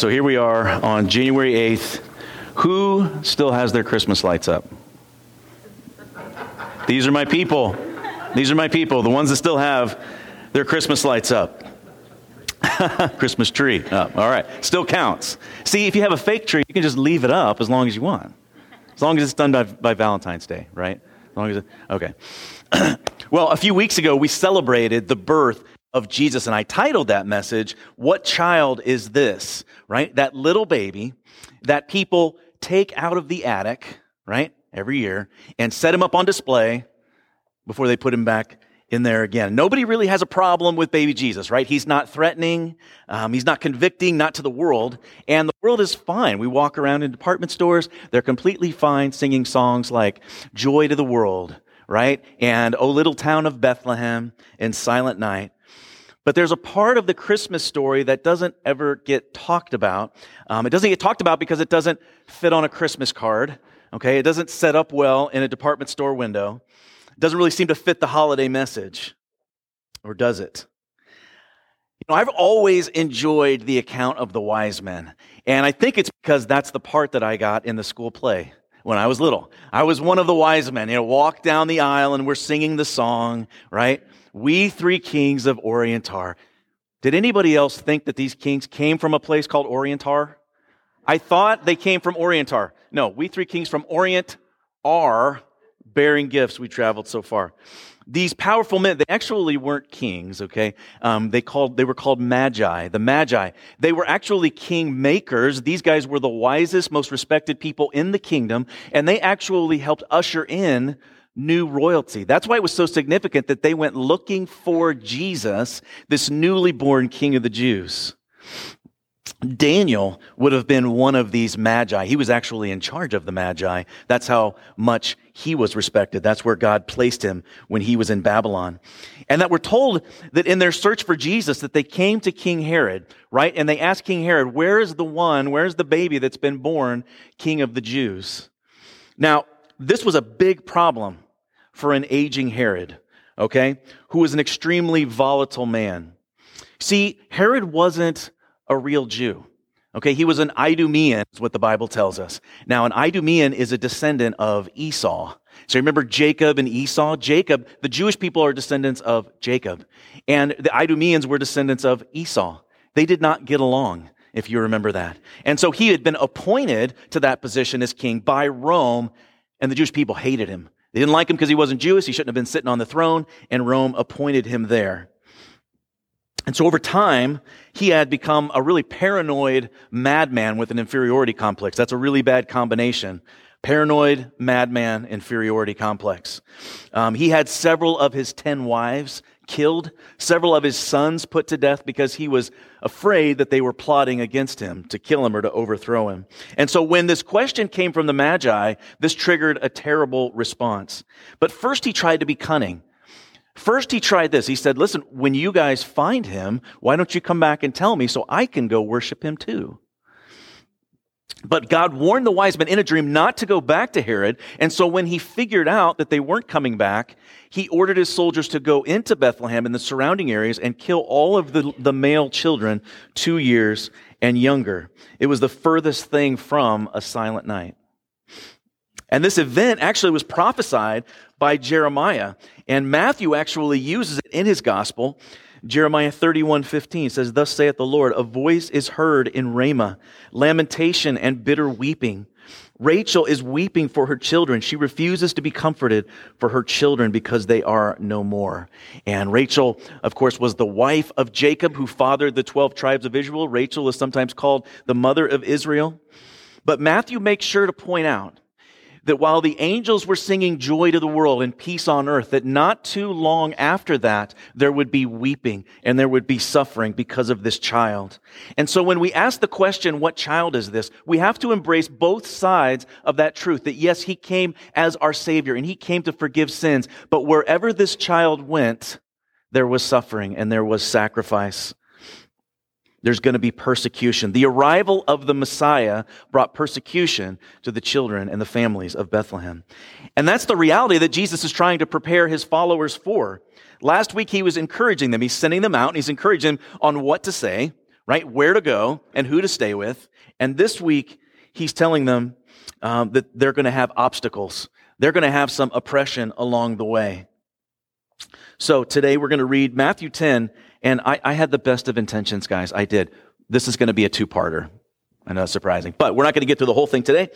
so here we are on January 8th. Who still has their Christmas lights up? These are my people. These are my people, the ones that still have their Christmas lights up. Christmas tree up. All right. Still counts. See, if you have a fake tree, you can just leave it up as long as you want. As long as it's done by, by Valentine's Day, right? As long as it, okay. well, a few weeks ago, we celebrated the birth of Jesus, and I titled that message, What Child Is This? Right? That little baby that people take out of the attic, right? Every year, and set him up on display before they put him back in there again. Nobody really has a problem with baby Jesus, right? He's not threatening. Um, he's not convicting, not to the world. And the world is fine. We walk around in department stores. They're completely fine singing songs like Joy to the World, right? And O Little Town of Bethlehem and Silent Night. But there's a part of the Christmas story that doesn't ever get talked about. Um, it doesn't get talked about because it doesn't fit on a Christmas card. Okay. It doesn't set up well in a department store window. It doesn't really seem to fit the holiday message. Or does it? You know, I've always enjoyed the account of the wise men. And I think it's because that's the part that I got in the school play when I was little. I was one of the wise men, you know, walk down the aisle and we're singing the song, right? We three kings of Orientar. Did anybody else think that these kings came from a place called Orientar? I thought they came from Orientar. No, we three kings from Orient are bearing gifts. We traveled so far. These powerful men, they actually weren't kings, okay? Um, they called, they were called magi, the magi. They were actually king makers. These guys were the wisest, most respected people in the kingdom, and they actually helped usher in new royalty. That's why it was so significant that they went looking for Jesus, this newly born king of the Jews. Daniel would have been one of these magi. He was actually in charge of the magi. That's how much he was respected. That's where God placed him when he was in Babylon. And that we're told that in their search for Jesus that they came to King Herod, right? And they asked King Herod, "Where is the one, where's the baby that's been born king of the Jews?" Now, this was a big problem for an aging Herod, okay, who was an extremely volatile man. See, Herod wasn't a real Jew. Okay, he was an Idumean, is what the Bible tells us. Now, an Idumean is a descendant of Esau. So remember Jacob and Esau? Jacob, the Jewish people are descendants of Jacob. And the Idumeans were descendants of Esau. They did not get along, if you remember that. And so he had been appointed to that position as king by Rome, and the Jewish people hated him. They didn't like him because he wasn't Jewish. He shouldn't have been sitting on the throne, and Rome appointed him there. And so over time, he had become a really paranoid madman with an inferiority complex. That's a really bad combination. Paranoid, madman, inferiority complex. Um, he had several of his ten wives killed, several of his sons put to death because he was afraid that they were plotting against him to kill him or to overthrow him. And so when this question came from the Magi, this triggered a terrible response. But first he tried to be cunning. First, he tried this. He said, Listen, when you guys find him, why don't you come back and tell me so I can go worship him too? But God warned the wise men in a dream not to go back to Herod. And so when he figured out that they weren't coming back, he ordered his soldiers to go into Bethlehem and the surrounding areas and kill all of the, the male children two years and younger. It was the furthest thing from a silent night. And this event actually was prophesied by Jeremiah. And Matthew actually uses it in his gospel. Jeremiah 31 15 says, Thus saith the Lord, a voice is heard in Ramah, lamentation and bitter weeping. Rachel is weeping for her children. She refuses to be comforted for her children because they are no more. And Rachel, of course, was the wife of Jacob who fathered the 12 tribes of Israel. Rachel is sometimes called the mother of Israel. But Matthew makes sure to point out that while the angels were singing joy to the world and peace on earth, that not too long after that, there would be weeping and there would be suffering because of this child. And so when we ask the question, what child is this? We have to embrace both sides of that truth that yes, he came as our savior and he came to forgive sins, but wherever this child went, there was suffering and there was sacrifice there's going to be persecution. The arrival of the Messiah brought persecution to the children and the families of Bethlehem. And that's the reality that Jesus is trying to prepare his followers for. Last week, he was encouraging them. He's sending them out and he's encouraging them on what to say, right? Where to go and who to stay with. And this week, he's telling them um, that they're going to have obstacles. They're going to have some oppression along the way. So today we're going to read Matthew 10, and I, I had the best of intentions, guys. I did. This is going to be a two-parter. I know it's surprising, but we're not going to get through the whole thing today.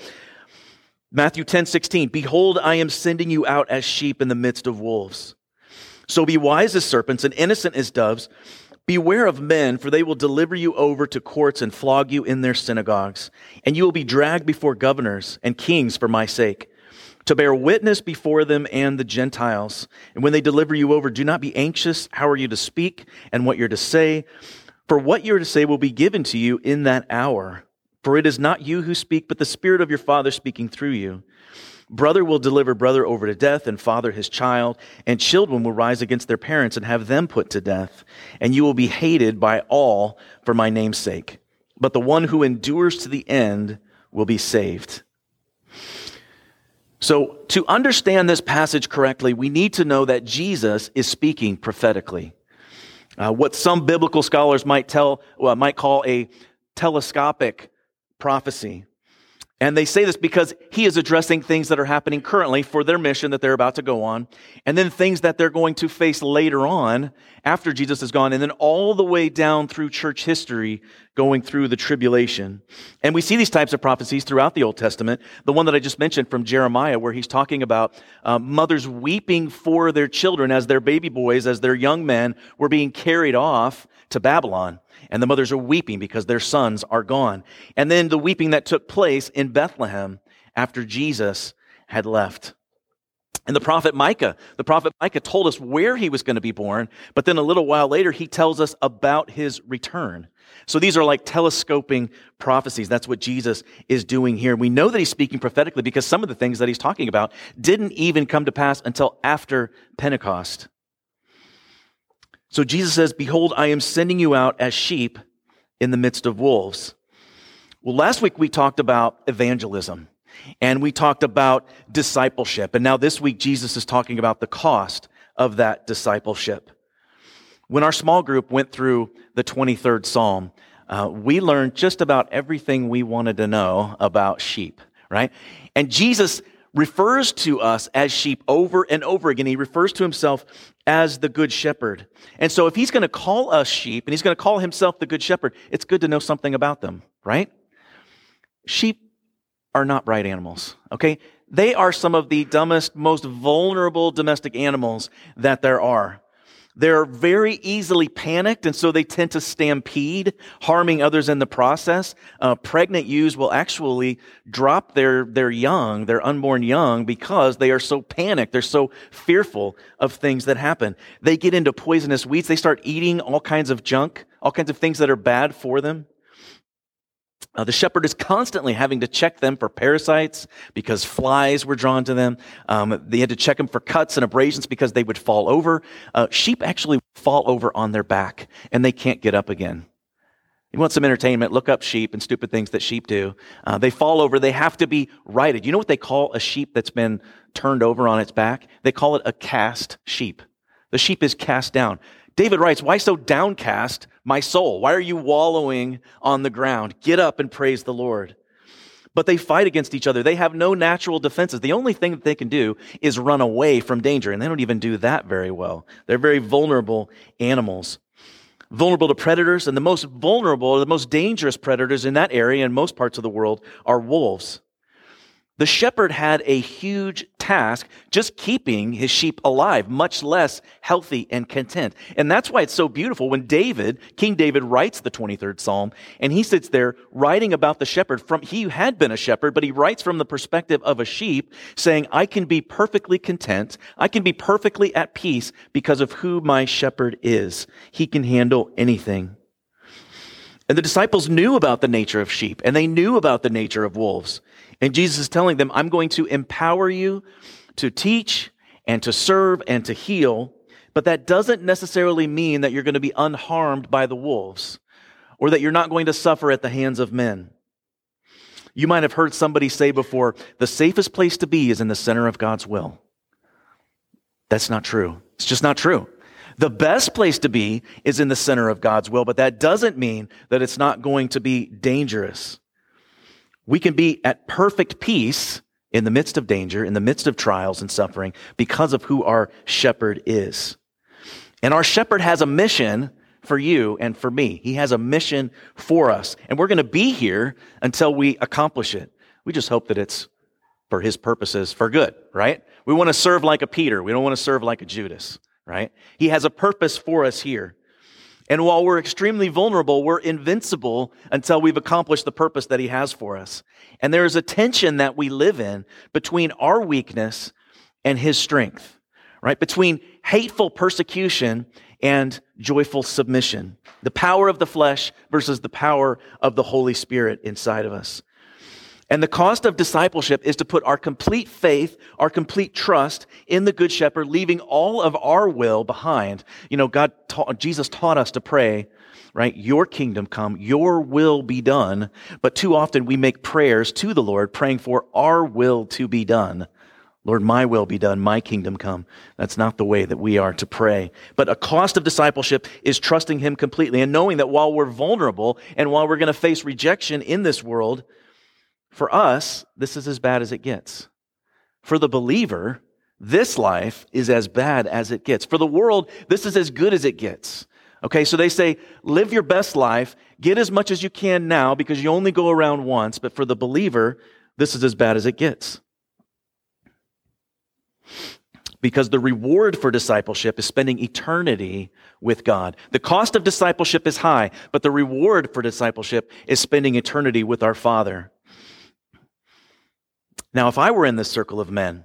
Matthew 10, 16. Behold, I am sending you out as sheep in the midst of wolves. So be wise as serpents and innocent as doves. Beware of men, for they will deliver you over to courts and flog you in their synagogues. And you will be dragged before governors and kings for my sake, to bear witness before them and the Gentiles. And when they deliver you over, do not be anxious how are you to speak and what you're to say, for what you're to say will be given to you in that hour. For it is not you who speak, but the Spirit of your Father speaking through you. Brother will deliver brother over to death, and father his child, and children will rise against their parents and have them put to death. And you will be hated by all for my name's sake. But the one who endures to the end will be saved. So, to understand this passage correctly, we need to know that Jesus is speaking prophetically. Uh, what some biblical scholars might tell, well, might call a telescopic prophecy. And they say this because he is addressing things that are happening currently for their mission that they're about to go on, and then things that they're going to face later on after Jesus is gone, and then all the way down through church history going through the tribulation. And we see these types of prophecies throughout the Old Testament. The one that I just mentioned from Jeremiah, where he's talking about uh, mothers weeping for their children as their baby boys, as their young men were being carried off to Babylon and the mothers are weeping because their sons are gone. And then the weeping that took place in Bethlehem after Jesus had left. And the prophet Micah, the prophet Micah told us where he was going to be born, but then a little while later, he tells us about his return. So these are like telescoping prophecies. That's what Jesus is doing here. We know that he's speaking prophetically because some of the things that he's talking about didn't even come to pass until after Pentecost. So Jesus says, Behold, I am sending you out as sheep in the midst of wolves. Well, last week we talked about evangelism and we talked about discipleship. And now this week Jesus is talking about the cost of that discipleship. When our small group went through the 23rd Psalm, uh, we learned just about everything we wanted to know about sheep, right? And Jesus refers to us as sheep over and over again. He refers to himself as the good shepherd. And so if he's going to call us sheep and he's going to call himself the good shepherd, it's good to know something about them, right? Sheep are not bright animals, okay? They are some of the dumbest, most vulnerable domestic animals that there are. They're very easily panicked, and so they tend to stampede, harming others in the process. Uh, pregnant ewes will actually drop their, their young, their unborn young, because they are so panicked. They're so fearful of things that happen. They get into poisonous weeds. They start eating all kinds of junk, all kinds of things that are bad for them. Uh, the shepherd is constantly having to check them for parasites because flies were drawn to them. Um, they had to check them for cuts and abrasions because they would fall over. Uh, sheep actually fall over on their back and they can't get up again. You want some entertainment? Look up sheep and stupid things that sheep do. Uh, they fall over. They have to be righted. You know what they call a sheep that's been turned over on its back? They call it a cast sheep. The sheep is cast down. David writes, Why so downcast, my soul? Why are you wallowing on the ground? Get up and praise the Lord. But they fight against each other. They have no natural defenses. The only thing that they can do is run away from danger, and they don't even do that very well. They're very vulnerable animals. Vulnerable to predators, and the most vulnerable, the most dangerous predators in that area in most parts of the world are wolves. The shepherd had a huge task just keeping his sheep alive, much less healthy and content. And that's why it's so beautiful when David, King David writes the 23rd Psalm and he sits there writing about the shepherd from, he had been a shepherd, but he writes from the perspective of a sheep saying, I can be perfectly content. I can be perfectly at peace because of who my shepherd is. He can handle anything. And the disciples knew about the nature of sheep and they knew about the nature of wolves. And Jesus is telling them, I'm going to empower you to teach and to serve and to heal, but that doesn't necessarily mean that you're going to be unharmed by the wolves or that you're not going to suffer at the hands of men. You might have heard somebody say before, the safest place to be is in the center of God's will. That's not true. It's just not true. The best place to be is in the center of God's will, but that doesn't mean that it's not going to be dangerous. We can be at perfect peace in the midst of danger, in the midst of trials and suffering, because of who our shepherd is. And our shepherd has a mission for you and for me. He has a mission for us. And we're going to be here until we accomplish it. We just hope that it's for his purposes for good, right? We want to serve like a Peter. We don't want to serve like a Judas, right? He has a purpose for us here. And while we're extremely vulnerable, we're invincible until we've accomplished the purpose that he has for us. And there is a tension that we live in between our weakness and his strength, right? Between hateful persecution and joyful submission. The power of the flesh versus the power of the Holy Spirit inside of us. And the cost of discipleship is to put our complete faith, our complete trust in the Good Shepherd, leaving all of our will behind. You know, God taught, Jesus taught us to pray, right? Your kingdom come, your will be done. But too often we make prayers to the Lord, praying for our will to be done Lord, my will be done, my kingdom come. That's not the way that we are to pray. But a cost of discipleship is trusting Him completely and knowing that while we're vulnerable and while we're going to face rejection in this world, for us, this is as bad as it gets. For the believer, this life is as bad as it gets. For the world, this is as good as it gets. Okay, so they say, live your best life, get as much as you can now because you only go around once. But for the believer, this is as bad as it gets because the reward for discipleship is spending eternity with God. The cost of discipleship is high, but the reward for discipleship is spending eternity with our Father. Now, if I were in this circle of men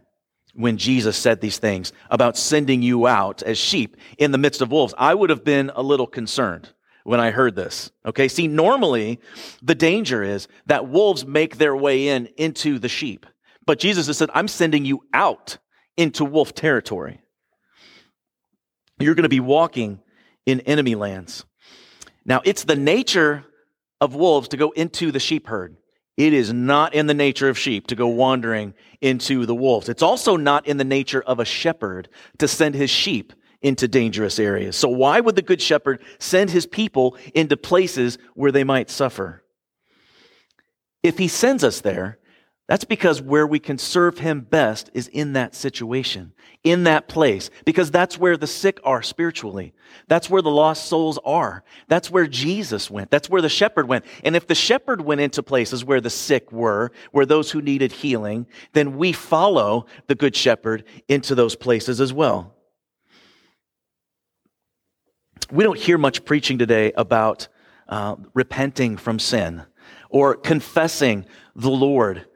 when Jesus said these things about sending you out as sheep in the midst of wolves, I would have been a little concerned when I heard this. Okay. See, normally the danger is that wolves make their way in into the sheep. But Jesus has said, I'm sending you out into wolf territory. You're going to be walking in enemy lands. Now, it's the nature of wolves to go into the sheep herd. It is not in the nature of sheep to go wandering into the wolves. It's also not in the nature of a shepherd to send his sheep into dangerous areas. So, why would the good shepherd send his people into places where they might suffer? If he sends us there, that's because where we can serve him best is in that situation, in that place, because that's where the sick are spiritually. That's where the lost souls are. That's where Jesus went. That's where the shepherd went. And if the shepherd went into places where the sick were, where those who needed healing, then we follow the good shepherd into those places as well. We don't hear much preaching today about uh, repenting from sin or confessing the Lord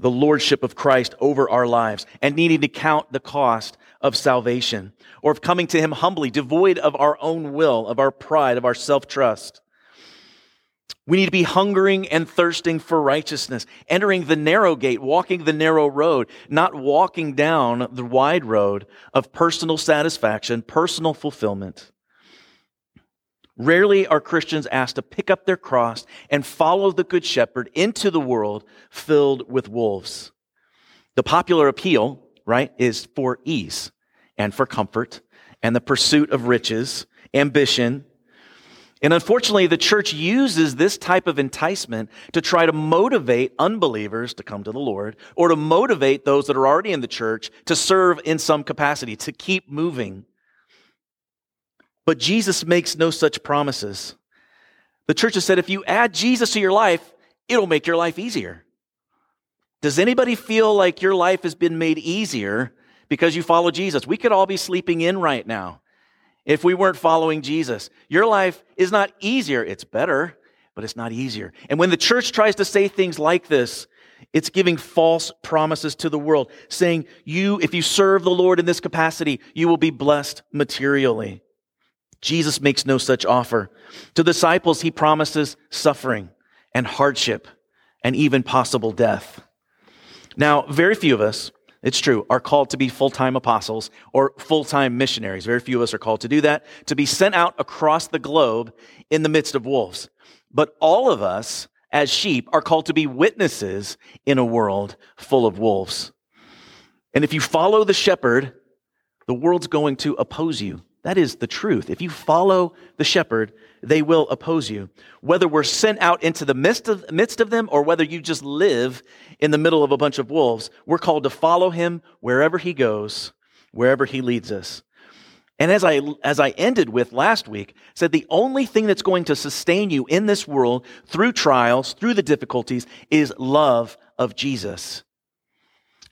the lordship of Christ over our lives and needing to count the cost of salvation or of coming to Him humbly, devoid of our own will, of our pride, of our self trust. We need to be hungering and thirsting for righteousness, entering the narrow gate, walking the narrow road, not walking down the wide road of personal satisfaction, personal fulfillment. Rarely are Christians asked to pick up their cross and follow the Good Shepherd into the world filled with wolves. The popular appeal, right, is for ease and for comfort and the pursuit of riches, ambition. And unfortunately, the church uses this type of enticement to try to motivate unbelievers to come to the Lord or to motivate those that are already in the church to serve in some capacity, to keep moving. But Jesus makes no such promises. The church has said if you add Jesus to your life, it'll make your life easier. Does anybody feel like your life has been made easier because you follow Jesus? We could all be sleeping in right now if we weren't following Jesus. Your life is not easier, it's better, but it's not easier. And when the church tries to say things like this, it's giving false promises to the world, saying, You, if you serve the Lord in this capacity, you will be blessed materially. Jesus makes no such offer. To disciples, he promises suffering and hardship and even possible death. Now, very few of us, it's true, are called to be full time apostles or full time missionaries. Very few of us are called to do that, to be sent out across the globe in the midst of wolves. But all of us, as sheep, are called to be witnesses in a world full of wolves. And if you follow the shepherd, the world's going to oppose you. That is the truth. If you follow the shepherd, they will oppose you. Whether we're sent out into the midst of, midst of them or whether you just live in the middle of a bunch of wolves, we're called to follow him wherever he goes, wherever he leads us. And as I, as I ended with last week, said the only thing that's going to sustain you in this world through trials, through the difficulties, is love of Jesus.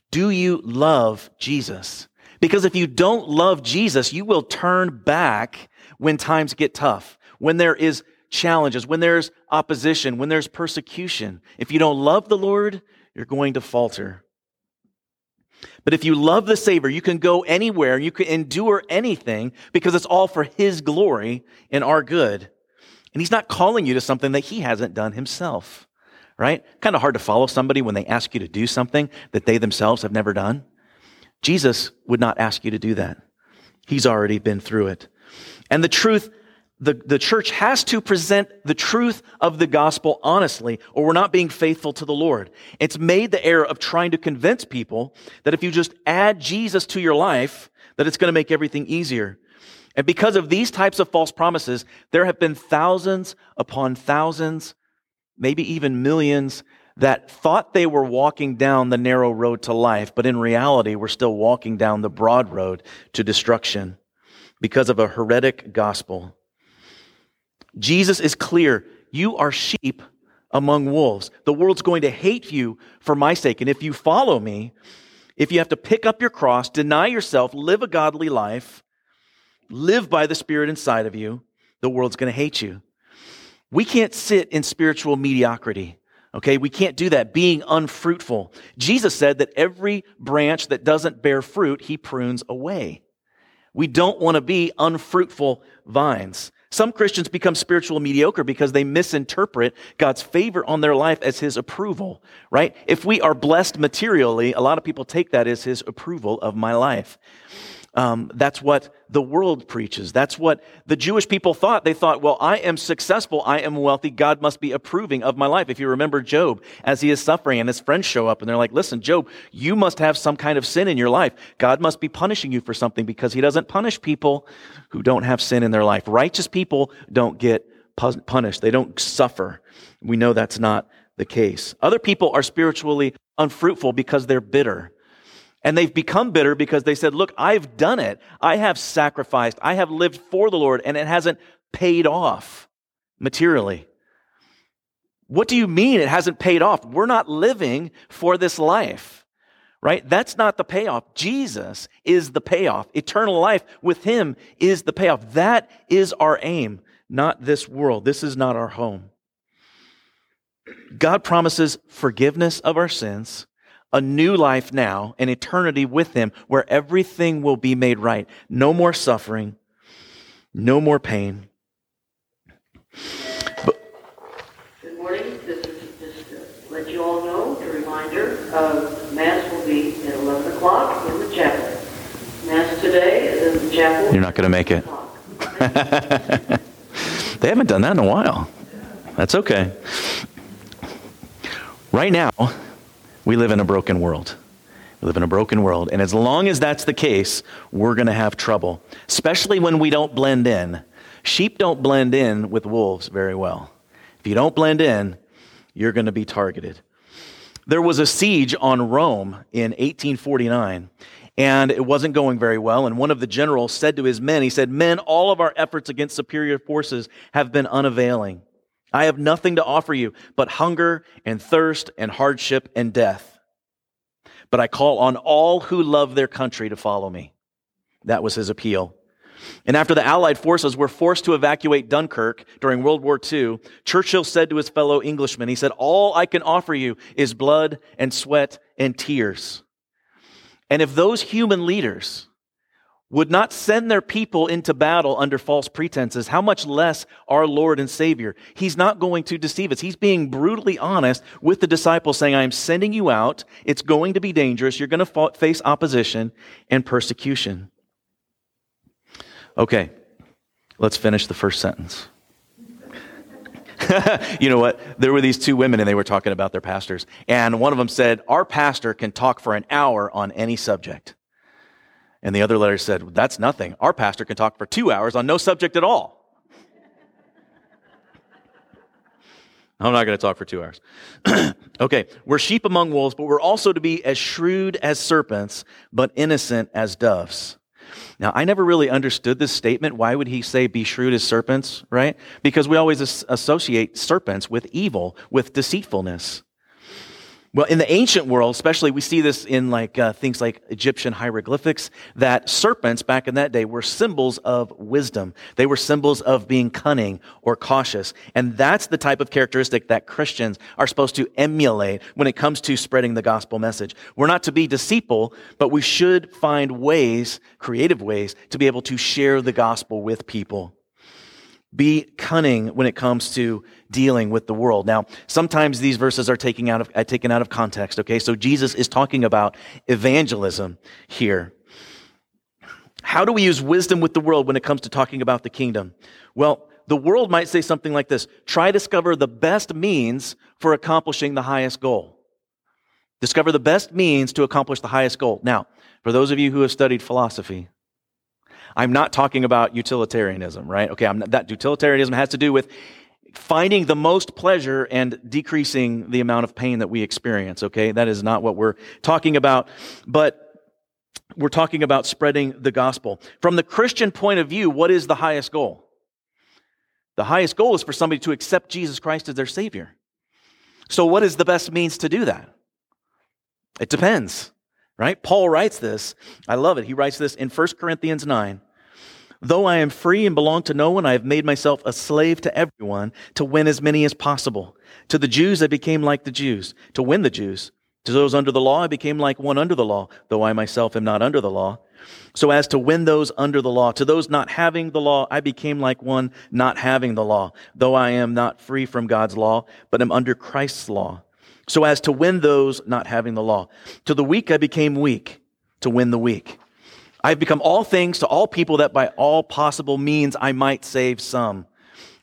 Do you love Jesus? Because if you don't love Jesus, you will turn back when times get tough, when there is challenges, when there's opposition, when there's persecution. If you don't love the Lord, you're going to falter. But if you love the Savior, you can go anywhere, you can endure anything because it's all for His glory and our good. And He's not calling you to something that He hasn't done Himself, right? Kind of hard to follow somebody when they ask you to do something that they themselves have never done. Jesus would not ask you to do that. He's already been through it. And the truth the, the church has to present the truth of the gospel honestly, or we're not being faithful to the Lord. It's made the error of trying to convince people that if you just add Jesus to your life, that it's going to make everything easier. And because of these types of false promises, there have been thousands upon thousands, maybe even millions, that thought they were walking down the narrow road to life, but in reality were still walking down the broad road to destruction because of a heretic gospel. Jesus is clear. You are sheep among wolves. The world's going to hate you for my sake. And if you follow me, if you have to pick up your cross, deny yourself, live a godly life, live by the Spirit inside of you, the world's going to hate you. We can't sit in spiritual mediocrity. Okay, we can't do that, being unfruitful. Jesus said that every branch that doesn't bear fruit, he prunes away. We don't want to be unfruitful vines. Some Christians become spiritual mediocre because they misinterpret God's favor on their life as his approval, right? If we are blessed materially, a lot of people take that as his approval of my life. Um, that's what the world preaches. That's what the Jewish people thought. They thought, well, I am successful. I am wealthy. God must be approving of my life. If you remember Job, as he is suffering and his friends show up and they're like, listen, Job, you must have some kind of sin in your life. God must be punishing you for something because he doesn't punish people who don't have sin in their life. Righteous people don't get punished. They don't suffer. We know that's not the case. Other people are spiritually unfruitful because they're bitter. And they've become bitter because they said, Look, I've done it. I have sacrificed. I have lived for the Lord, and it hasn't paid off materially. What do you mean it hasn't paid off? We're not living for this life, right? That's not the payoff. Jesus is the payoff. Eternal life with Him is the payoff. That is our aim, not this world. This is not our home. God promises forgiveness of our sins a new life now, an eternity with Him where everything will be made right. No more suffering, no more pain. But, Good morning. This is just to let you all know the reminder of Mass will be at 11 o'clock in the chapel. Mass today is in the chapel. You're not going to make it. they haven't done that in a while. That's okay. Right now, we live in a broken world. We live in a broken world. And as long as that's the case, we're going to have trouble, especially when we don't blend in. Sheep don't blend in with wolves very well. If you don't blend in, you're going to be targeted. There was a siege on Rome in 1849, and it wasn't going very well. And one of the generals said to his men, he said, Men, all of our efforts against superior forces have been unavailing. I have nothing to offer you but hunger and thirst and hardship and death. But I call on all who love their country to follow me. That was his appeal. And after the Allied forces were forced to evacuate Dunkirk during World War II, Churchill said to his fellow Englishmen, he said, All I can offer you is blood and sweat and tears. And if those human leaders would not send their people into battle under false pretenses, how much less our Lord and Savior? He's not going to deceive us. He's being brutally honest with the disciples, saying, I am sending you out. It's going to be dangerous. You're going to face opposition and persecution. Okay, let's finish the first sentence. you know what? There were these two women and they were talking about their pastors. And one of them said, Our pastor can talk for an hour on any subject. And the other letter said, That's nothing. Our pastor can talk for two hours on no subject at all. I'm not going to talk for two hours. okay, we're sheep among wolves, but we're also to be as shrewd as serpents, but innocent as doves. Now, I never really understood this statement. Why would he say, be shrewd as serpents, right? Because we always associate serpents with evil, with deceitfulness. Well, in the ancient world, especially, we see this in like uh, things like Egyptian hieroglyphics, that serpents back in that day were symbols of wisdom. They were symbols of being cunning or cautious. And that's the type of characteristic that Christians are supposed to emulate when it comes to spreading the gospel message. We're not to be deceitful, but we should find ways, creative ways, to be able to share the gospel with people. Be cunning when it comes to dealing with the world. Now, sometimes these verses are taken out of, uh, taken out of context, okay? So Jesus is talking about evangelism here. How do we use wisdom with the world when it comes to talking about the kingdom? Well, the world might say something like this try discover the best means for accomplishing the highest goal. Discover the best means to accomplish the highest goal. Now, for those of you who have studied philosophy, I'm not talking about utilitarianism, right? Okay, not, that utilitarianism has to do with finding the most pleasure and decreasing the amount of pain that we experience, okay? That is not what we're talking about, but we're talking about spreading the gospel. From the Christian point of view, what is the highest goal? The highest goal is for somebody to accept Jesus Christ as their Savior. So, what is the best means to do that? It depends, right? Paul writes this. I love it. He writes this in 1 Corinthians 9. Though I am free and belong to no one, I have made myself a slave to everyone to win as many as possible. To the Jews, I became like the Jews to win the Jews. To those under the law, I became like one under the law, though I myself am not under the law, so as to win those under the law. To those not having the law, I became like one not having the law, though I am not free from God's law, but am under Christ's law, so as to win those not having the law. To the weak, I became weak to win the weak. I have become all things to all people that by all possible means I might save some.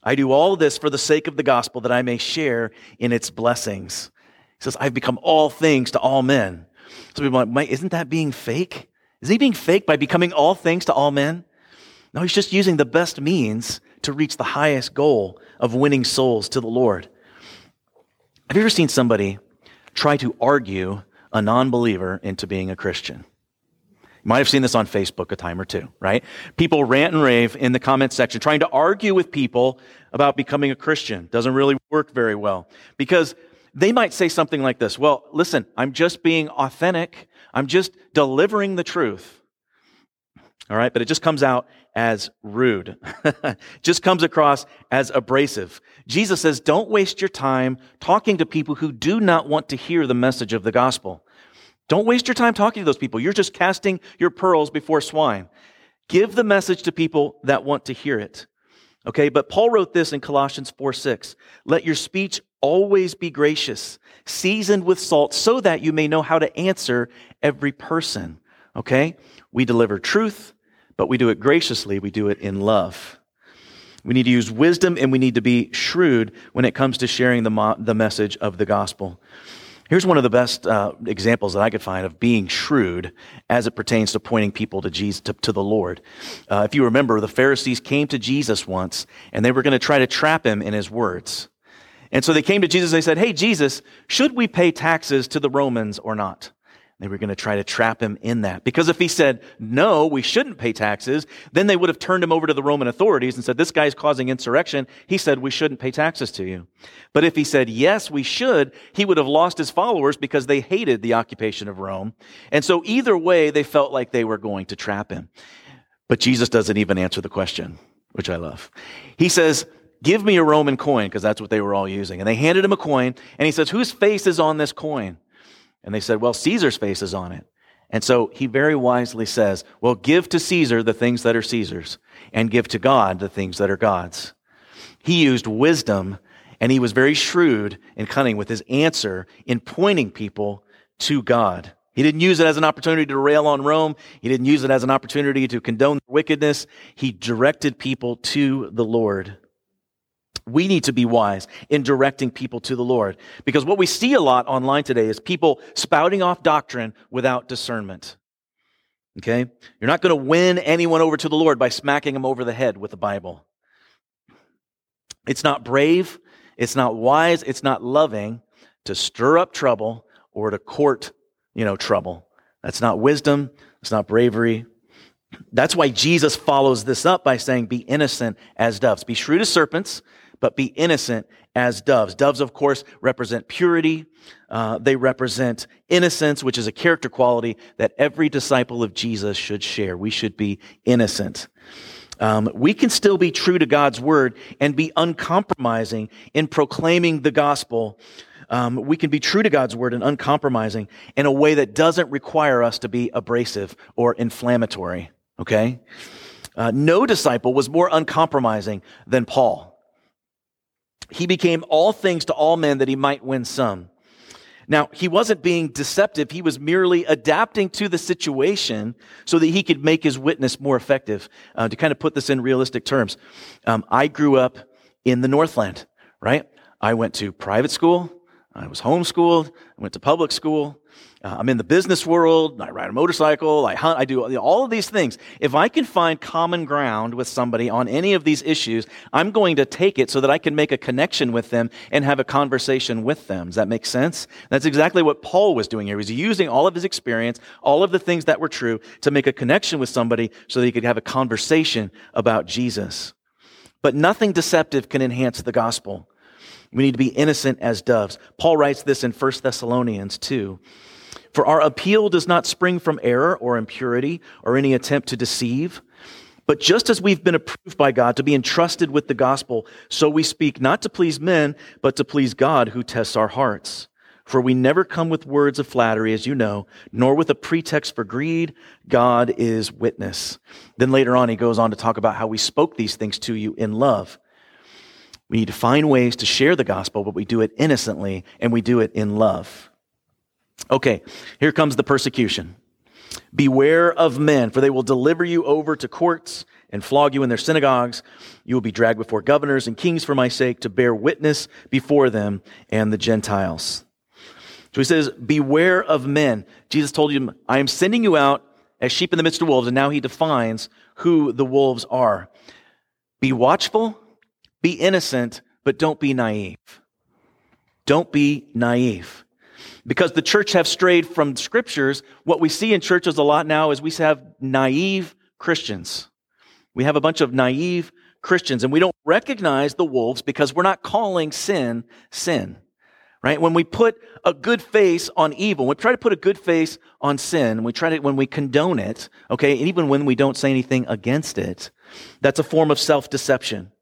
I do all this for the sake of the gospel that I may share in its blessings. He says, I've become all things to all men. So people are like, isn't that being fake? Is he being fake by becoming all things to all men? No, he's just using the best means to reach the highest goal of winning souls to the Lord. Have you ever seen somebody try to argue a non believer into being a Christian? You might have seen this on Facebook a time or two, right? People rant and rave in the comment section trying to argue with people about becoming a Christian. Doesn't really work very well because they might say something like this. Well, listen, I'm just being authentic. I'm just delivering the truth. All right. But it just comes out as rude. just comes across as abrasive. Jesus says, don't waste your time talking to people who do not want to hear the message of the gospel. Don't waste your time talking to those people. You're just casting your pearls before swine. Give the message to people that want to hear it. Okay, but Paul wrote this in Colossians 4 6. Let your speech always be gracious, seasoned with salt, so that you may know how to answer every person. Okay? We deliver truth, but we do it graciously. We do it in love. We need to use wisdom and we need to be shrewd when it comes to sharing the, mo- the message of the gospel. Here's one of the best uh, examples that I could find of being shrewd as it pertains to pointing people to Jesus, to, to the Lord. Uh, if you remember, the Pharisees came to Jesus once and they were going to try to trap him in his words. And so they came to Jesus they said, Hey, Jesus, should we pay taxes to the Romans or not? They were going to try to trap him in that. Because if he said, no, we shouldn't pay taxes, then they would have turned him over to the Roman authorities and said, this guy's causing insurrection. He said, we shouldn't pay taxes to you. But if he said, yes, we should, he would have lost his followers because they hated the occupation of Rome. And so either way, they felt like they were going to trap him. But Jesus doesn't even answer the question, which I love. He says, give me a Roman coin, because that's what they were all using. And they handed him a coin, and he says, whose face is on this coin? And they said, Well, Caesar's face is on it. And so he very wisely says, Well, give to Caesar the things that are Caesar's, and give to God the things that are God's. He used wisdom, and he was very shrewd and cunning with his answer in pointing people to God. He didn't use it as an opportunity to rail on Rome. He didn't use it as an opportunity to condone wickedness. He directed people to the Lord. We need to be wise in directing people to the Lord. Because what we see a lot online today is people spouting off doctrine without discernment. Okay? You're not going to win anyone over to the Lord by smacking them over the head with the Bible. It's not brave, it's not wise, it's not loving to stir up trouble or to court, you know, trouble. That's not wisdom, it's not bravery. That's why Jesus follows this up by saying, Be innocent as doves. Be shrewd as serpents, but be innocent as doves. Doves, of course, represent purity. Uh, they represent innocence, which is a character quality that every disciple of Jesus should share. We should be innocent. Um, we can still be true to God's word and be uncompromising in proclaiming the gospel. Um, we can be true to God's word and uncompromising in a way that doesn't require us to be abrasive or inflammatory. Okay? Uh, no disciple was more uncompromising than Paul. He became all things to all men that he might win some. Now, he wasn't being deceptive. He was merely adapting to the situation so that he could make his witness more effective. Uh, to kind of put this in realistic terms, um, I grew up in the Northland, right? I went to private school. I was homeschooled. I went to public school. Uh, I'm in the business world. I ride a motorcycle. I hunt. I do all of these things. If I can find common ground with somebody on any of these issues, I'm going to take it so that I can make a connection with them and have a conversation with them. Does that make sense? That's exactly what Paul was doing here. He was using all of his experience, all of the things that were true to make a connection with somebody so that he could have a conversation about Jesus. But nothing deceptive can enhance the gospel. We need to be innocent as doves. Paul writes this in 1 Thessalonians 2. For our appeal does not spring from error or impurity or any attempt to deceive. But just as we've been approved by God to be entrusted with the gospel, so we speak not to please men, but to please God who tests our hearts. For we never come with words of flattery, as you know, nor with a pretext for greed. God is witness. Then later on, he goes on to talk about how we spoke these things to you in love. We need to find ways to share the gospel, but we do it innocently and we do it in love. Okay, here comes the persecution. Beware of men, for they will deliver you over to courts and flog you in their synagogues. You will be dragged before governors and kings for my sake to bear witness before them and the Gentiles. So he says, Beware of men. Jesus told you, I am sending you out as sheep in the midst of wolves. And now he defines who the wolves are. Be watchful, be innocent, but don't be naive. Don't be naive because the church have strayed from scriptures. What we see in churches a lot now is we have naive Christians. We have a bunch of naive Christians and we don't recognize the wolves because we're not calling sin sin. Right? When we put a good face on evil, we try to put a good face on sin, we try to, when we condone it, okay, and even when we don't say anything against it, that's a form of self-deception.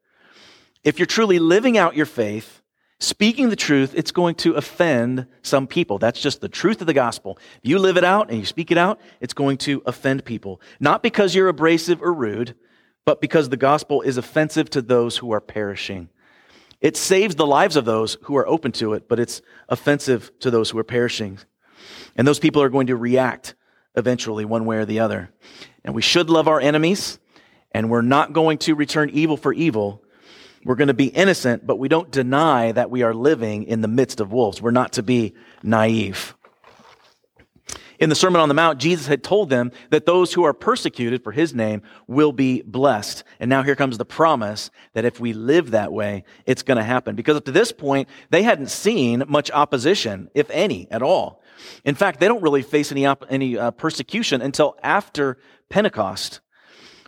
If you're truly living out your faith, speaking the truth, it's going to offend some people. That's just the truth of the gospel. If you live it out and you speak it out, it's going to offend people. Not because you're abrasive or rude, but because the gospel is offensive to those who are perishing. It saves the lives of those who are open to it, but it's offensive to those who are perishing. And those people are going to react eventually, one way or the other. And we should love our enemies, and we're not going to return evil for evil we're going to be innocent, but we don't deny that we are living in the midst of wolves. We're not to be naive. In the Sermon on the Mount, Jesus had told them that those who are persecuted for his name will be blessed. And now here comes the promise that if we live that way, it's going to happen. Because up to this point, they hadn't seen much opposition, if any, at all. In fact, they don't really face any, op- any uh, persecution until after Pentecost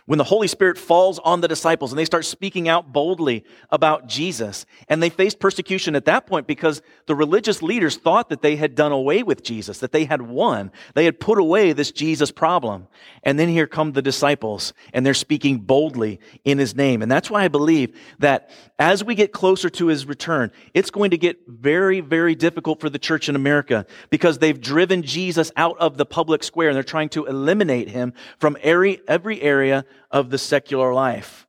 when the Holy Spirit falls on the disciples and they start speaking out boldly about Jesus. And they faced persecution at that point because the religious leaders thought that they had done away with Jesus, that they had won. They had put away this Jesus problem. And then here come the disciples and they're speaking boldly in his name. And that's why I believe that as we get closer to his return, it's going to get very, very difficult for the church in America because they've driven Jesus out of the public square and they're trying to eliminate him from every, every area of the secular life.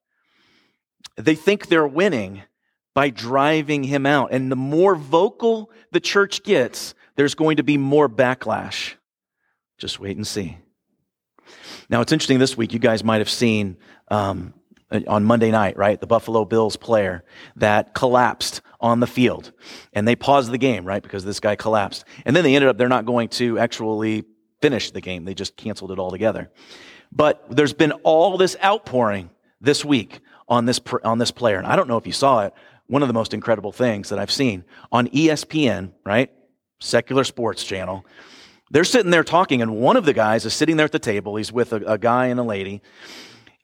They think they're winning by driving him out. And the more vocal the church gets, there's going to be more backlash. Just wait and see. Now, it's interesting this week, you guys might have seen um, on Monday night, right? The Buffalo Bills player that collapsed on the field. And they paused the game, right? Because this guy collapsed. And then they ended up, they're not going to actually finish the game. They just canceled it altogether. But there's been all this outpouring this week on this, on this player. And I don't know if you saw it. One of the most incredible things that I've seen on ESPN, right? Secular sports channel. They're sitting there talking, and one of the guys is sitting there at the table. He's with a, a guy and a lady.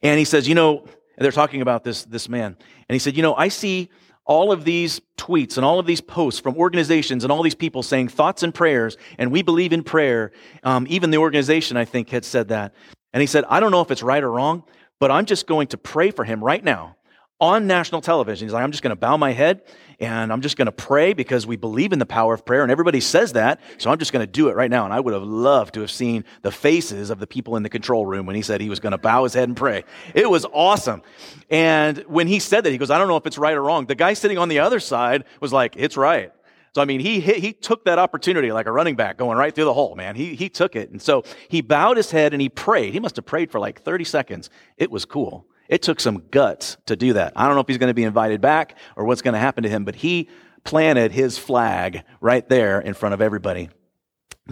And he says, You know, they're talking about this, this man. And he said, You know, I see all of these tweets and all of these posts from organizations and all these people saying thoughts and prayers, and we believe in prayer. Um, even the organization, I think, had said that. And he said, I don't know if it's right or wrong, but I'm just going to pray for him right now on national television. He's like, I'm just going to bow my head and I'm just going to pray because we believe in the power of prayer. And everybody says that. So I'm just going to do it right now. And I would have loved to have seen the faces of the people in the control room when he said he was going to bow his head and pray. It was awesome. And when he said that, he goes, I don't know if it's right or wrong. The guy sitting on the other side was like, it's right. So, I mean, he, he took that opportunity like a running back going right through the hole, man. He, he took it. And so he bowed his head and he prayed. He must have prayed for like 30 seconds. It was cool. It took some guts to do that. I don't know if he's going to be invited back or what's going to happen to him, but he planted his flag right there in front of everybody.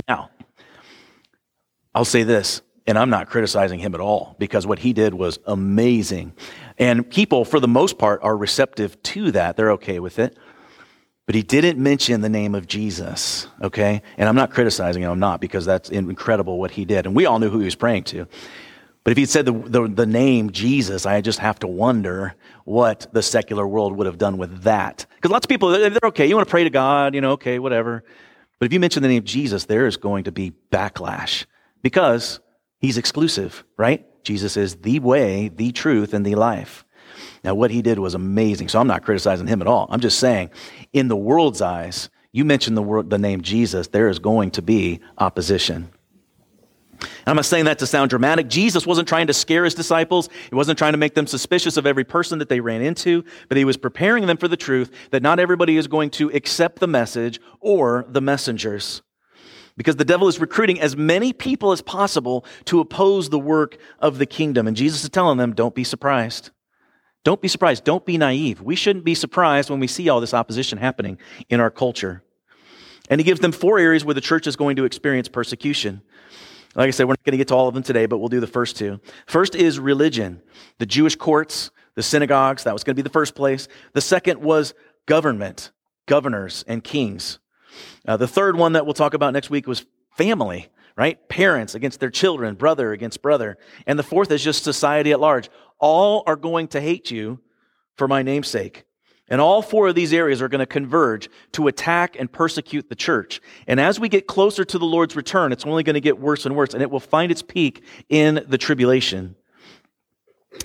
Now, I'll say this, and I'm not criticizing him at all because what he did was amazing. And people, for the most part, are receptive to that. They're okay with it. But he didn't mention the name of Jesus, okay? And I'm not criticizing him, I'm not, because that's incredible what he did. And we all knew who he was praying to. But if he'd said the, the, the, name Jesus, I just have to wonder what the secular world would have done with that. Because lots of people, they're okay. You want to pray to God, you know, okay, whatever. But if you mention the name Jesus, there is going to be backlash because he's exclusive, right? Jesus is the way, the truth, and the life. Now, what he did was amazing. So I'm not criticizing him at all. I'm just saying, in the world's eyes, you mention the, word, the name Jesus, there is going to be opposition. I'm not saying that to sound dramatic. Jesus wasn't trying to scare his disciples. He wasn't trying to make them suspicious of every person that they ran into, but he was preparing them for the truth that not everybody is going to accept the message or the messengers. Because the devil is recruiting as many people as possible to oppose the work of the kingdom. And Jesus is telling them, don't be surprised. Don't be surprised. Don't be naive. We shouldn't be surprised when we see all this opposition happening in our culture. And he gives them four areas where the church is going to experience persecution. Like I said, we're not going to get to all of them today, but we'll do the first two. First is religion, the Jewish courts, the synagogues. That was going to be the first place. The second was government, governors and kings. Uh, the third one that we'll talk about next week was family, right? Parents against their children, brother against brother. And the fourth is just society at large. All are going to hate you for my namesake. And all four of these areas are going to converge to attack and persecute the church. And as we get closer to the Lord's return, it's only going to get worse and worse, and it will find its peak in the tribulation.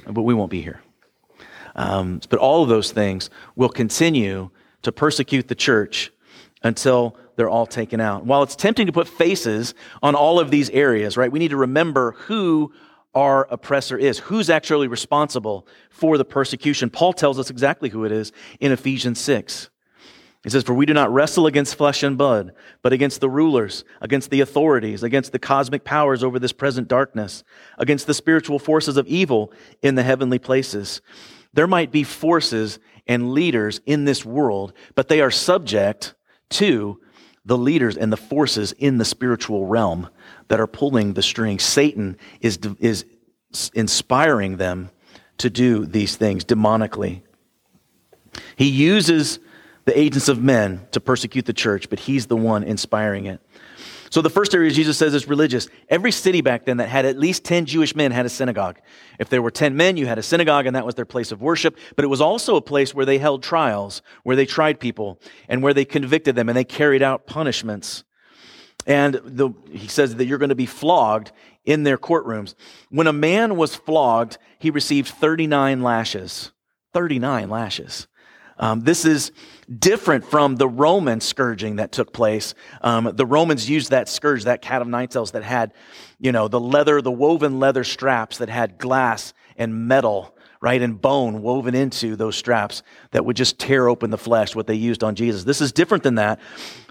But we won't be here. Um, but all of those things will continue to persecute the church until they're all taken out. While it's tempting to put faces on all of these areas, right, we need to remember who our oppressor is, who's actually responsible for the persecution. Paul tells us exactly who it is in Ephesians 6. He says, For we do not wrestle against flesh and blood, but against the rulers, against the authorities, against the cosmic powers over this present darkness, against the spiritual forces of evil in the heavenly places. There might be forces and leaders in this world, but they are subject to the leaders and the forces in the spiritual realm that are pulling the strings. Satan is, is inspiring them to do these things demonically. He uses the agents of men to persecute the church, but he's the one inspiring it. So the first area Jesus says is religious. Every city back then that had at least 10 Jewish men had a synagogue. If there were 10 men, you had a synagogue and that was their place of worship, but it was also a place where they held trials, where they tried people and where they convicted them and they carried out punishments. And the, he says that you're going to be flogged in their courtrooms. When a man was flogged, he received 39 lashes. 39 lashes. Um, this is different from the Roman scourging that took place. Um, the Romans used that scourge, that cat of nine tails that had, you know, the leather, the woven leather straps that had glass and metal, right, and bone woven into those straps that would just tear open the flesh, what they used on Jesus. This is different than that.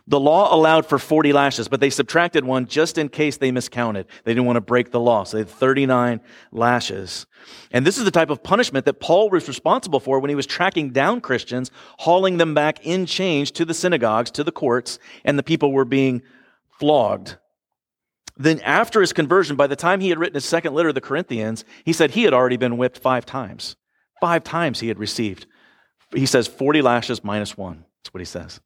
The law allowed for 40 lashes, but they subtracted one just in case they miscounted. They didn't want to break the law. So they had 39 lashes. And this is the type of punishment that Paul was responsible for when he was tracking down Christians, hauling them back in chains to the synagogues, to the courts, and the people were being flogged. Then, after his conversion, by the time he had written his second letter to the Corinthians, he said he had already been whipped five times. Five times he had received. He says 40 lashes minus one. That's what he says.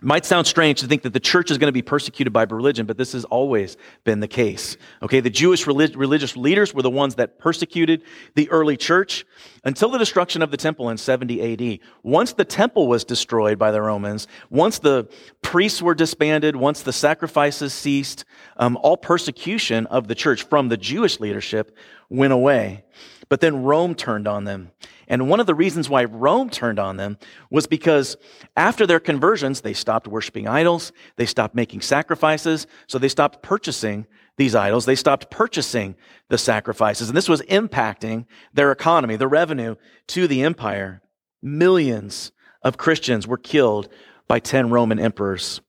It might sound strange to think that the church is going to be persecuted by religion, but this has always been the case. Okay, the Jewish relig- religious leaders were the ones that persecuted the early church until the destruction of the temple in 70 AD. Once the temple was destroyed by the Romans, once the priests were disbanded, once the sacrifices ceased, um, all persecution of the church from the Jewish leadership went away. But then Rome turned on them. And one of the reasons why Rome turned on them was because after their conversions, they stopped worshiping idols. They stopped making sacrifices. So they stopped purchasing these idols. They stopped purchasing the sacrifices. And this was impacting their economy, the revenue to the empire. Millions of Christians were killed by 10 Roman emperors.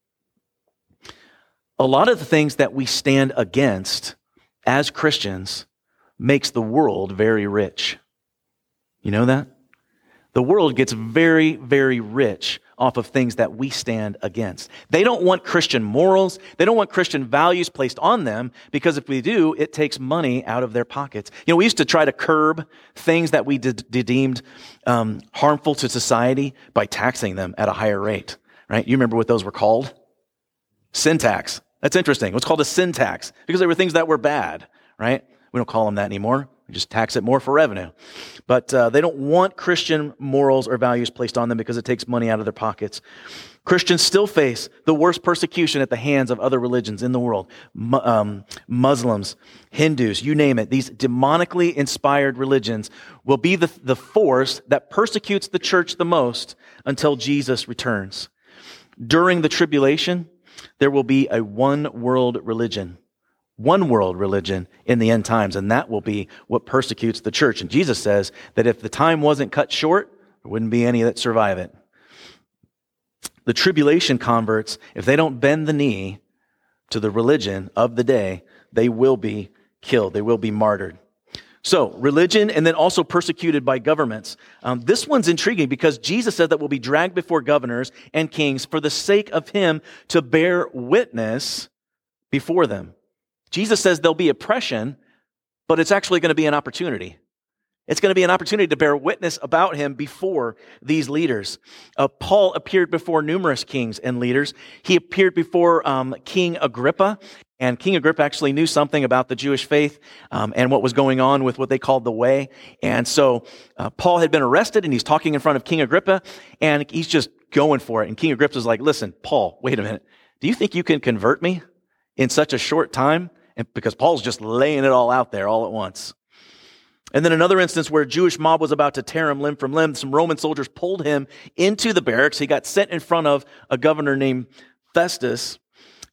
A lot of the things that we stand against as Christians makes the world very rich. You know that? The world gets very, very rich off of things that we stand against. They don't want Christian morals. They don't want Christian values placed on them because if we do, it takes money out of their pockets. You know, we used to try to curb things that we de deemed um, harmful to society by taxing them at a higher rate, right? You remember what those were called? Sin tax. That's interesting. It was called a sin tax because they were things that were bad, right? We don't call them that anymore. We just tax it more for revenue. But uh, they don't want Christian morals or values placed on them because it takes money out of their pockets. Christians still face the worst persecution at the hands of other religions in the world. Um, Muslims, Hindus, you name it. These demonically inspired religions will be the, the force that persecutes the church the most until Jesus returns. During the tribulation, there will be a one world religion one world religion in the end times, and that will be what persecutes the church. And Jesus says that if the time wasn't cut short, there wouldn't be any that survive it. The tribulation converts, if they don't bend the knee to the religion of the day, they will be killed. They will be martyred. So, religion and then also persecuted by governments. Um, this one's intriguing because Jesus said that we'll be dragged before governors and kings for the sake of him to bear witness before them. Jesus says there'll be oppression, but it's actually going to be an opportunity. It's going to be an opportunity to bear witness about him before these leaders. Uh, Paul appeared before numerous kings and leaders. He appeared before um, King Agrippa, and King Agrippa actually knew something about the Jewish faith um, and what was going on with what they called the Way. And so uh, Paul had been arrested, and he's talking in front of King Agrippa, and he's just going for it. And King Agrippa's like, "Listen, Paul, wait a minute. Do you think you can convert me in such a short time?" Because Paul's just laying it all out there all at once. And then another instance where a Jewish mob was about to tear him limb from limb, some Roman soldiers pulled him into the barracks. He got sent in front of a governor named Festus,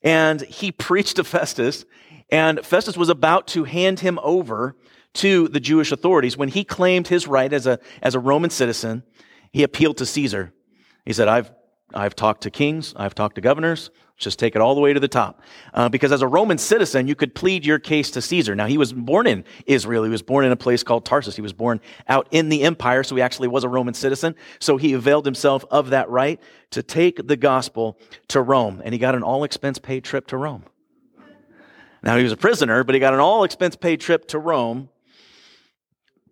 and he preached to Festus. And Festus was about to hand him over to the Jewish authorities. When he claimed his right as a, as a Roman citizen, he appealed to Caesar. He said, I've, I've talked to kings, I've talked to governors, just take it all the way to the top. Uh, because as a Roman citizen, you could plead your case to Caesar. Now, he was born in Israel. He was born in a place called Tarsus. He was born out in the empire, so he actually was a Roman citizen. So he availed himself of that right to take the gospel to Rome. And he got an all expense paid trip to Rome. Now, he was a prisoner, but he got an all expense paid trip to Rome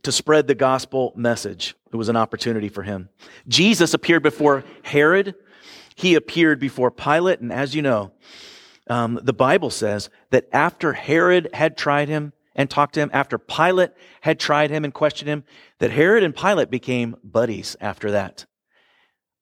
to spread the gospel message. It was an opportunity for him. Jesus appeared before Herod he appeared before Pilate, and as you know, um, the Bible says that after Herod had tried him and talked to him, after Pilate had tried him and questioned him, that Herod and Pilate became buddies after that.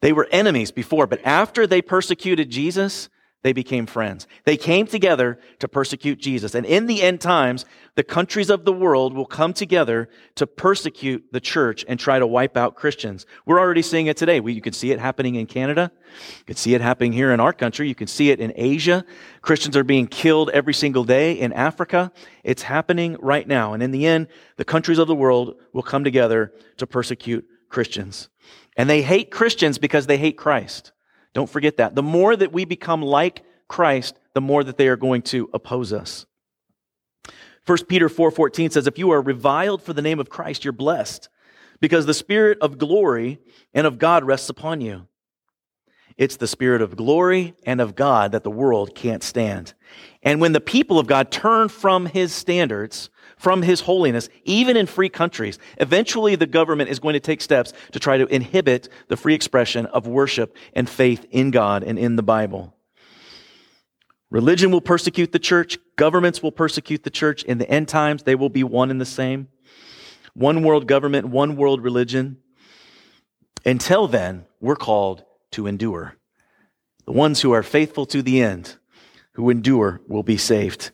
They were enemies before, but after they persecuted Jesus, they became friends. They came together to persecute Jesus. And in the end times, the countries of the world will come together to persecute the church and try to wipe out Christians. We're already seeing it today. We, you can see it happening in Canada. You can see it happening here in our country. You can see it in Asia. Christians are being killed every single day in Africa. It's happening right now. And in the end, the countries of the world will come together to persecute Christians. And they hate Christians because they hate Christ. Don't forget that. The more that we become like Christ, the more that they are going to oppose us. 1 Peter 4:14 says if you are reviled for the name of Christ you're blessed because the spirit of glory and of God rests upon you. It's the spirit of glory and of God that the world can't stand. And when the people of God turn from his standards, from his holiness, even in free countries, eventually the government is going to take steps to try to inhibit the free expression of worship and faith in God and in the Bible. Religion will persecute the church. Governments will persecute the church. In the end times, they will be one and the same. One world government, one world religion. Until then, we're called to endure. The ones who are faithful to the end, who endure, will be saved.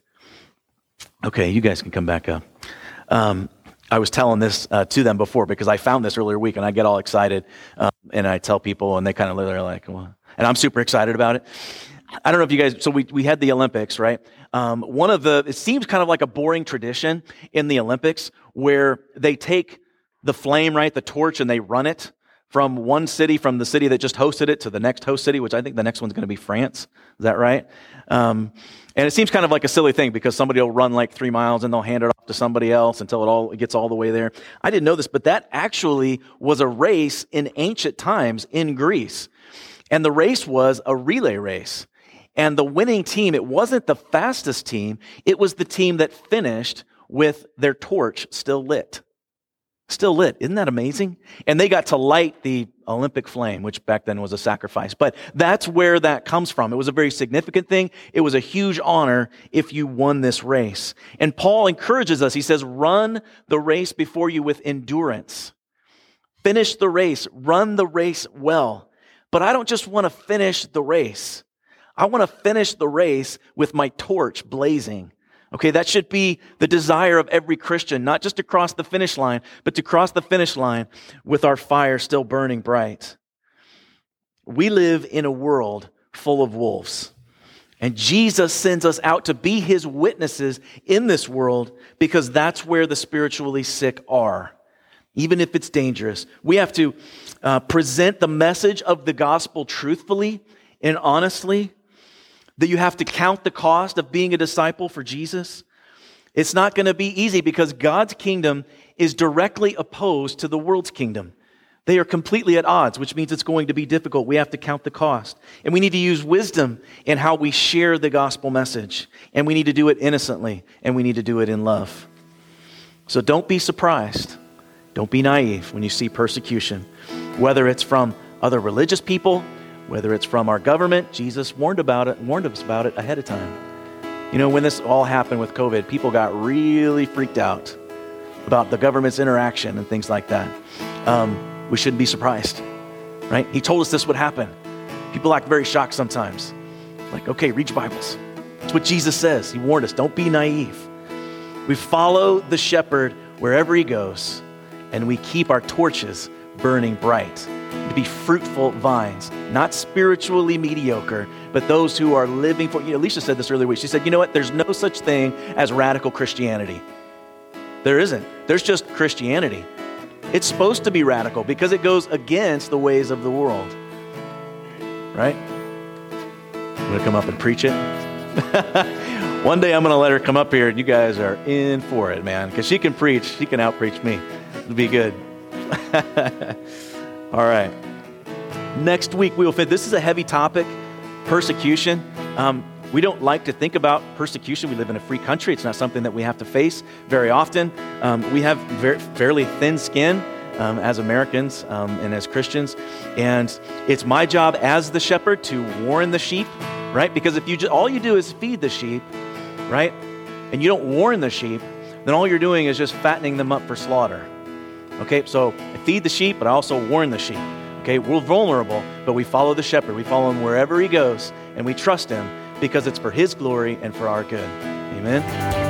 Okay, you guys can come back up. Um, I was telling this uh, to them before because I found this earlier week and I get all excited um, and I tell people and they kind of they're like, well, and I'm super excited about it. I don't know if you guys, so we, we had the Olympics, right? Um, one of the, it seems kind of like a boring tradition in the Olympics where they take the flame, right, the torch, and they run it from one city, from the city that just hosted it to the next host city, which I think the next one's going to be France. Is that right? Um, and it seems kind of like a silly thing because somebody will run like three miles and they'll hand it off to somebody else until it all it gets all the way there. I didn't know this, but that actually was a race in ancient times in Greece. And the race was a relay race. And the winning team, it wasn't the fastest team, it was the team that finished with their torch still lit. Still lit. Isn't that amazing? And they got to light the Olympic flame, which back then was a sacrifice. But that's where that comes from. It was a very significant thing. It was a huge honor if you won this race. And Paul encourages us. He says, run the race before you with endurance. Finish the race. Run the race well. But I don't just want to finish the race. I want to finish the race with my torch blazing. Okay, that should be the desire of every Christian, not just to cross the finish line, but to cross the finish line with our fire still burning bright. We live in a world full of wolves. And Jesus sends us out to be his witnesses in this world because that's where the spiritually sick are. Even if it's dangerous, we have to uh, present the message of the gospel truthfully and honestly that you have to count the cost of being a disciple for Jesus. It's not going to be easy because God's kingdom is directly opposed to the world's kingdom. They are completely at odds, which means it's going to be difficult. We have to count the cost. And we need to use wisdom in how we share the gospel message. And we need to do it innocently, and we need to do it in love. So don't be surprised. Don't be naive when you see persecution, whether it's from other religious people whether it's from our government, Jesus warned about it, warned us about it ahead of time. You know, when this all happened with COVID, people got really freaked out about the government's interaction and things like that. Um, we shouldn't be surprised, right? He told us this would happen. People act very shocked sometimes. Like, okay, read your Bibles. That's what Jesus says. He warned us don't be naive. We follow the shepherd wherever he goes, and we keep our torches burning bright to be fruitful vines, not spiritually mediocre, but those who are living for. You know, Alicia said this earlier. Week. She said, "You know what? There's no such thing as radical Christianity. There isn't. There's just Christianity. It's supposed to be radical because it goes against the ways of the world. Right? I'm gonna come up and preach it. One day I'm gonna let her come up here, and you guys are in for it, man, because she can preach. She can outpreach me. It'll be good. All right. Next week, we will fit. This is a heavy topic persecution. Um, we don't like to think about persecution. We live in a free country. It's not something that we have to face very often. Um, we have very, fairly thin skin um, as Americans um, and as Christians. And it's my job as the shepherd to warn the sheep, right? Because if you just, all you do is feed the sheep, right? And you don't warn the sheep, then all you're doing is just fattening them up for slaughter. Okay, so feed the sheep, but I also warn the sheep. Okay, we're vulnerable, but we follow the shepherd. We follow him wherever he goes, and we trust him because it's for his glory and for our good. Amen.